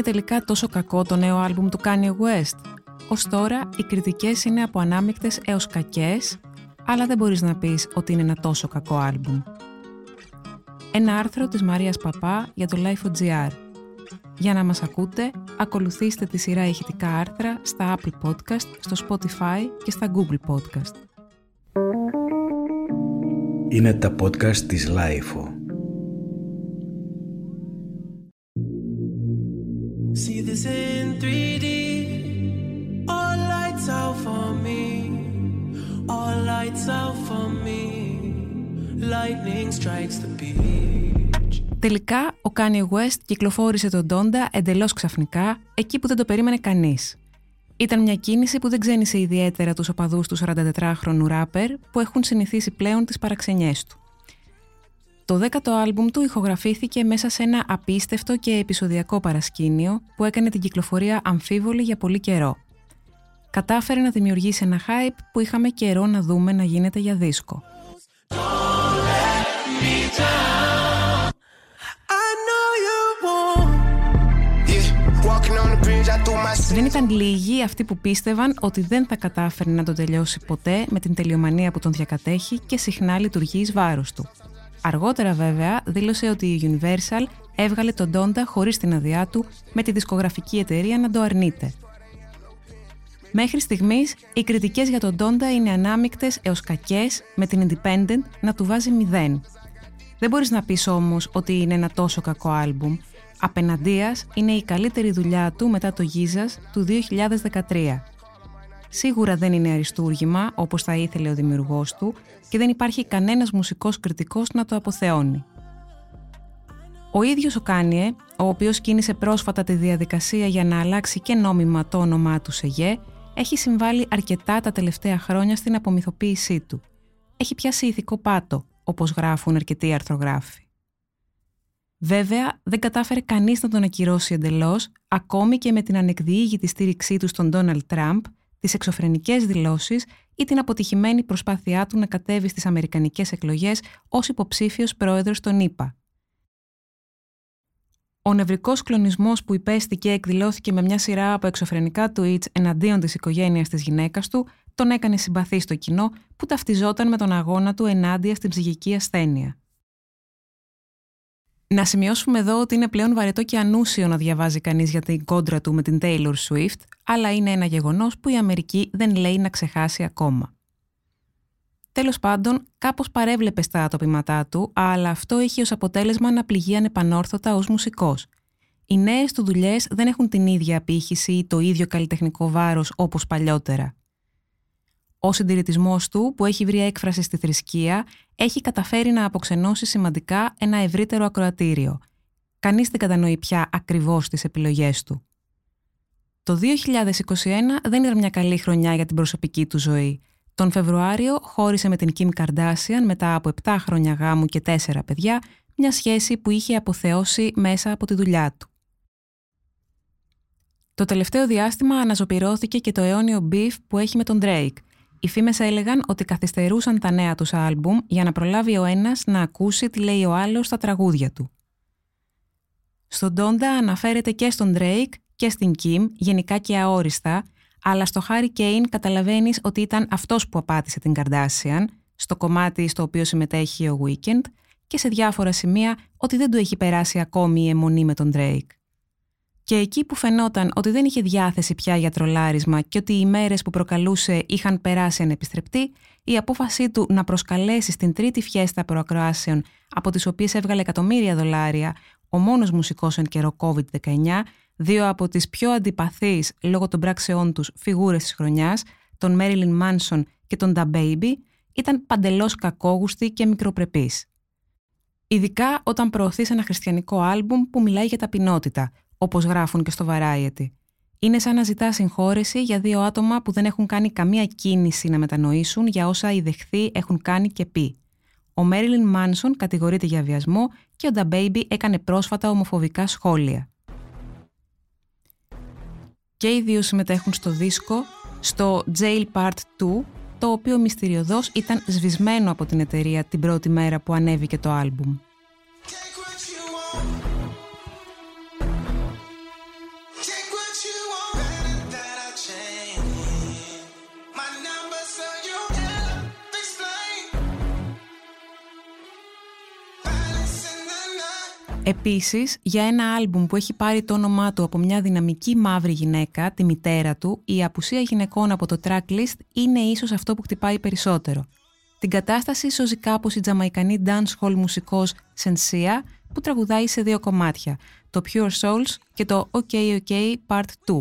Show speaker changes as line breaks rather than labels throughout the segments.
Είναι τελικά τόσο κακό το νέο άλμπουμ του Kanye West. Ως τώρα, οι κριτικές είναι από ανάμεικτες έως κακές, αλλά δεν μπορείς να πεις ότι είναι ένα τόσο κακό άλμπουμ. Ένα άρθρο της Μαρίας Παπά για το Life.gr. Για να μας ακούτε, ακολουθήστε τη σειρά ηχητικά άρθρα στα Apple Podcast, στο Spotify και στα Google Podcast.
Είναι τα podcast της Lifeo.
Τελικά, ο Kanye West κυκλοφόρησε τον Donda εντελώς ξαφνικά, εκεί που δεν το περίμενε κανείς. Ήταν μια κίνηση που δεν ξένησε ιδιαίτερα τους οπαδούς του 44χρονου ράπερ που έχουν συνηθίσει πλέον τις παραξενιές του. Το δέκατο άλμπουμ του ηχογραφήθηκε μέσα σε ένα απίστευτο και επεισοδιακό παρασκήνιο που έκανε την κυκλοφορία αμφίβολη για πολύ καιρό. Κατάφερε να δημιουργήσει ένα hype που είχαμε καιρό να δούμε να γίνεται για δίσκο. Δεν ήταν λίγοι αυτοί που πίστευαν ότι δεν θα κατάφερε να τον τελειώσει ποτέ με την τελειομανία που τον διακατέχει και συχνά λειτουργεί εις βάρος του. Αργότερα βέβαια δήλωσε ότι η Universal έβγαλε τον Donda χωρίς την αδειά του με τη δισκογραφική εταιρεία να το αρνείται. Μέχρι στιγμής, οι κριτικές για τον Donda είναι ανάμεικτες έως κακές με την Independent να του βάζει μηδέν. Δεν μπορείς να πεις όμως ότι είναι ένα τόσο κακό άλμπουμ. Απεναντίας είναι η καλύτερη δουλειά του μετά το Yeezus του 2013. Σίγουρα δεν είναι αριστούργημα όπως θα ήθελε ο δημιουργός του και δεν υπάρχει κανένας μουσικός κριτικός να το αποθεώνει. Ο ίδιος ο Κάνιε, ο οποίος κίνησε πρόσφατα τη διαδικασία για να αλλάξει και νόμιμα το όνομά του σε Γε, έχει συμβάλει αρκετά τα τελευταία χρόνια στην απομυθοποίησή του. Έχει πιάσει ηθικό πάτο, όπως γράφουν αρκετοί αρθρογράφοι. Βέβαια, δεν κατάφερε κανείς να τον ακυρώσει εντελώς, ακόμη και με την ανεκδιήγητη στήριξή του στον Ντόναλτ Τραμπ, τις εξωφρενικές δηλώσεις ή την αποτυχημένη προσπάθειά του να κατέβει στις αμερικανικές εκλογές ως υποψήφιος πρόεδρος των ΗΠΑ. Ο νευρικός κλονισμός που υπέστη και εκδηλώθηκε με μια σειρά από εξωφρενικά tweets εναντίον της οικογένειας της γυναίκας του, τον έκανε συμπαθή στο κοινό που ταυτιζόταν με τον αγώνα του ενάντια στην ψυχική ασθένεια. Να σημειώσουμε εδώ ότι είναι πλέον βαρετό και ανούσιο να διαβάζει κανείς για την κόντρα του με την Taylor Swift, αλλά είναι ένα γεγονός που η Αμερική δεν λέει να ξεχάσει ακόμα. Τέλος πάντων, κάπως παρέβλεπε στα ατοπήματά του, αλλά αυτό έχει ως αποτέλεσμα να πληγεί ανεπανόρθωτα ως μουσικός. Οι νέες του δουλειές δεν έχουν την ίδια απήχηση ή το ίδιο καλλιτεχνικό βάρος όπως παλιότερα. Ο συντηρητισμός του, που έχει βρει έκφραση στη θρησκεία, έχει καταφέρει να αποξενώσει σημαντικά ένα ευρύτερο ακροατήριο. Κανείς δεν κατανοεί πια ακριβώς τις επιλογές του. Το 2021 δεν ήταν μια καλή χρονιά για την προσωπική του ζωή. Τον Φεβρουάριο χώρισε με την Kim Kardashian μετά από 7 χρόνια γάμου και 4 παιδιά, μια σχέση που είχε αποθεώσει μέσα από τη δουλειά του. Το τελευταίο διάστημα αναζωπηρώθηκε και το αιώνιο beef που έχει με τον Drake, οι φήμες έλεγαν ότι καθυστερούσαν τα νέα τους άλμπουμ για να προλάβει ο ένας να ακούσει τι λέει ο άλλος στα τραγούδια του. Στον Ντόντα αναφέρεται και στον Drake και στην Kim, γενικά και αόριστα, αλλά στο Harry Kane καταλαβαίνεις ότι ήταν αυτός που απάτησε την Kardashian, στο κομμάτι στο οποίο συμμετέχει ο Weekend και σε διάφορα σημεία ότι δεν του έχει περάσει ακόμη η αιμονή με τον Drake. Και εκεί που φαινόταν ότι δεν είχε διάθεση πια για τρολάρισμα και ότι οι μέρες που προκαλούσε είχαν περάσει ανεπιστρεπτή, η απόφασή του να προσκαλέσει στην τρίτη φιέστα προακροάσεων, από τις οποίες έβγαλε εκατομμύρια δολάρια, ο μόνος μουσικός εν καιρό COVID-19, δύο από τις πιο αντιπαθείς λόγω των πράξεών τους φιγούρες της χρονιάς, τον Μέριλιν Μάνσον και τον Da Baby, ήταν παντελώς κακόγουστη και μικροπρεπή. Ειδικά όταν προωθείς ένα χριστιανικό άλμπουμ που μιλάει για ταπεινότητα, όπως γράφουν και στο Variety. Είναι σαν να ζητά συγχώρεση για δύο άτομα που δεν έχουν κάνει καμία κίνηση να μετανοήσουν για όσα οι δεχθείς έχουν κάνει και πει. Ο Μέριλιν Μάνσον κατηγορείται για βιασμό και ο Νταμπέιμπι έκανε πρόσφατα ομοφοβικά σχόλια. Και οι δύο συμμετέχουν στο δίσκο, στο Jail Part 2, το οποίο μυστηριωδώς ήταν σβησμένο από την εταιρεία την πρώτη μέρα που ανέβηκε το άλμπουμ. Επίσης, για ένα άλμπουμ που έχει πάρει το όνομά του από μια δυναμική μαύρη γυναίκα, τη μητέρα του, η απουσία γυναικών από το tracklist είναι ίσως αυτό που χτυπάει περισσότερο. Την κατάσταση σώζει κάπως η τζαμαϊκανή dancehall μουσικός Sensia, που τραγουδάει σε δύο κομμάτια, το Pure Souls και το OK OK Part 2.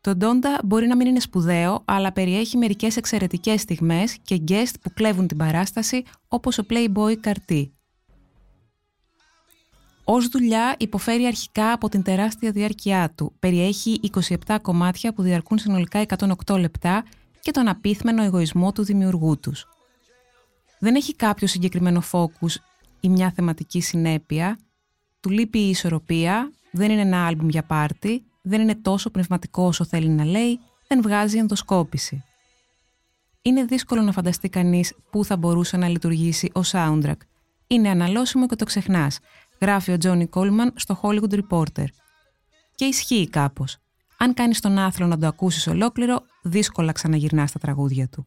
Το Donda μπορεί να μην είναι σπουδαίο, αλλά περιέχει μερικές εξαιρετικές στιγμές και guest που κλέβουν την παράσταση, όπως ο Playboy Carti. Ως δουλειά υποφέρει αρχικά από την τεράστια διάρκεια του. Περιέχει 27 κομμάτια που διαρκούν συνολικά 108 λεπτά και τον απίθμενο εγωισμό του δημιουργού τους. Δεν έχει κάποιο συγκεκριμένο φόκους ή μια θεματική συνέπεια, του λείπει η ισορροπία, δεν είναι ένα άλμπουμ για πάρτι, δεν είναι τόσο πνευματικό όσο θέλει να λέει, δεν βγάζει ενδοσκόπηση. Είναι δύσκολο να φανταστεί κανείς πού θα μπορούσε να λειτουργήσει ως soundtrack. Είναι αναλώσιμο και το ξεχνάς, γράφει ο Τζόνι Κόλμαν στο Hollywood Reporter. Και ισχύει κάπως. Αν κάνεις τον άθλο να το ακούσεις ολόκληρο, δύσκολα ξαναγυρνάς στα τραγούδια του.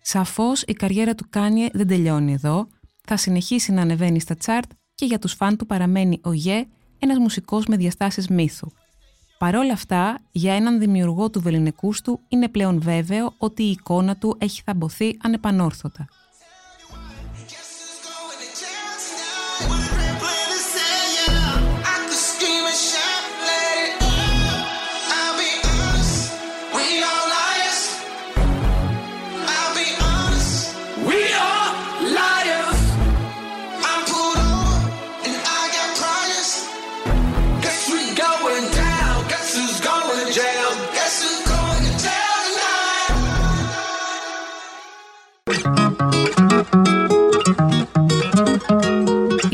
Σαφώς η καριέρα του Κάνιε δεν τελειώνει εδώ, θα συνεχίσει να ανεβαίνει στα charts και για τους φαν του παραμένει ο Γε, ένας μουσικός με διαστάσεις μύθου. Παρ' όλα αυτά, για έναν δημιουργό του βεληνικούς του είναι πλέον βέβαιο ότι η εικόνα του έχει θαμποθεί ανεπανόρθωτα.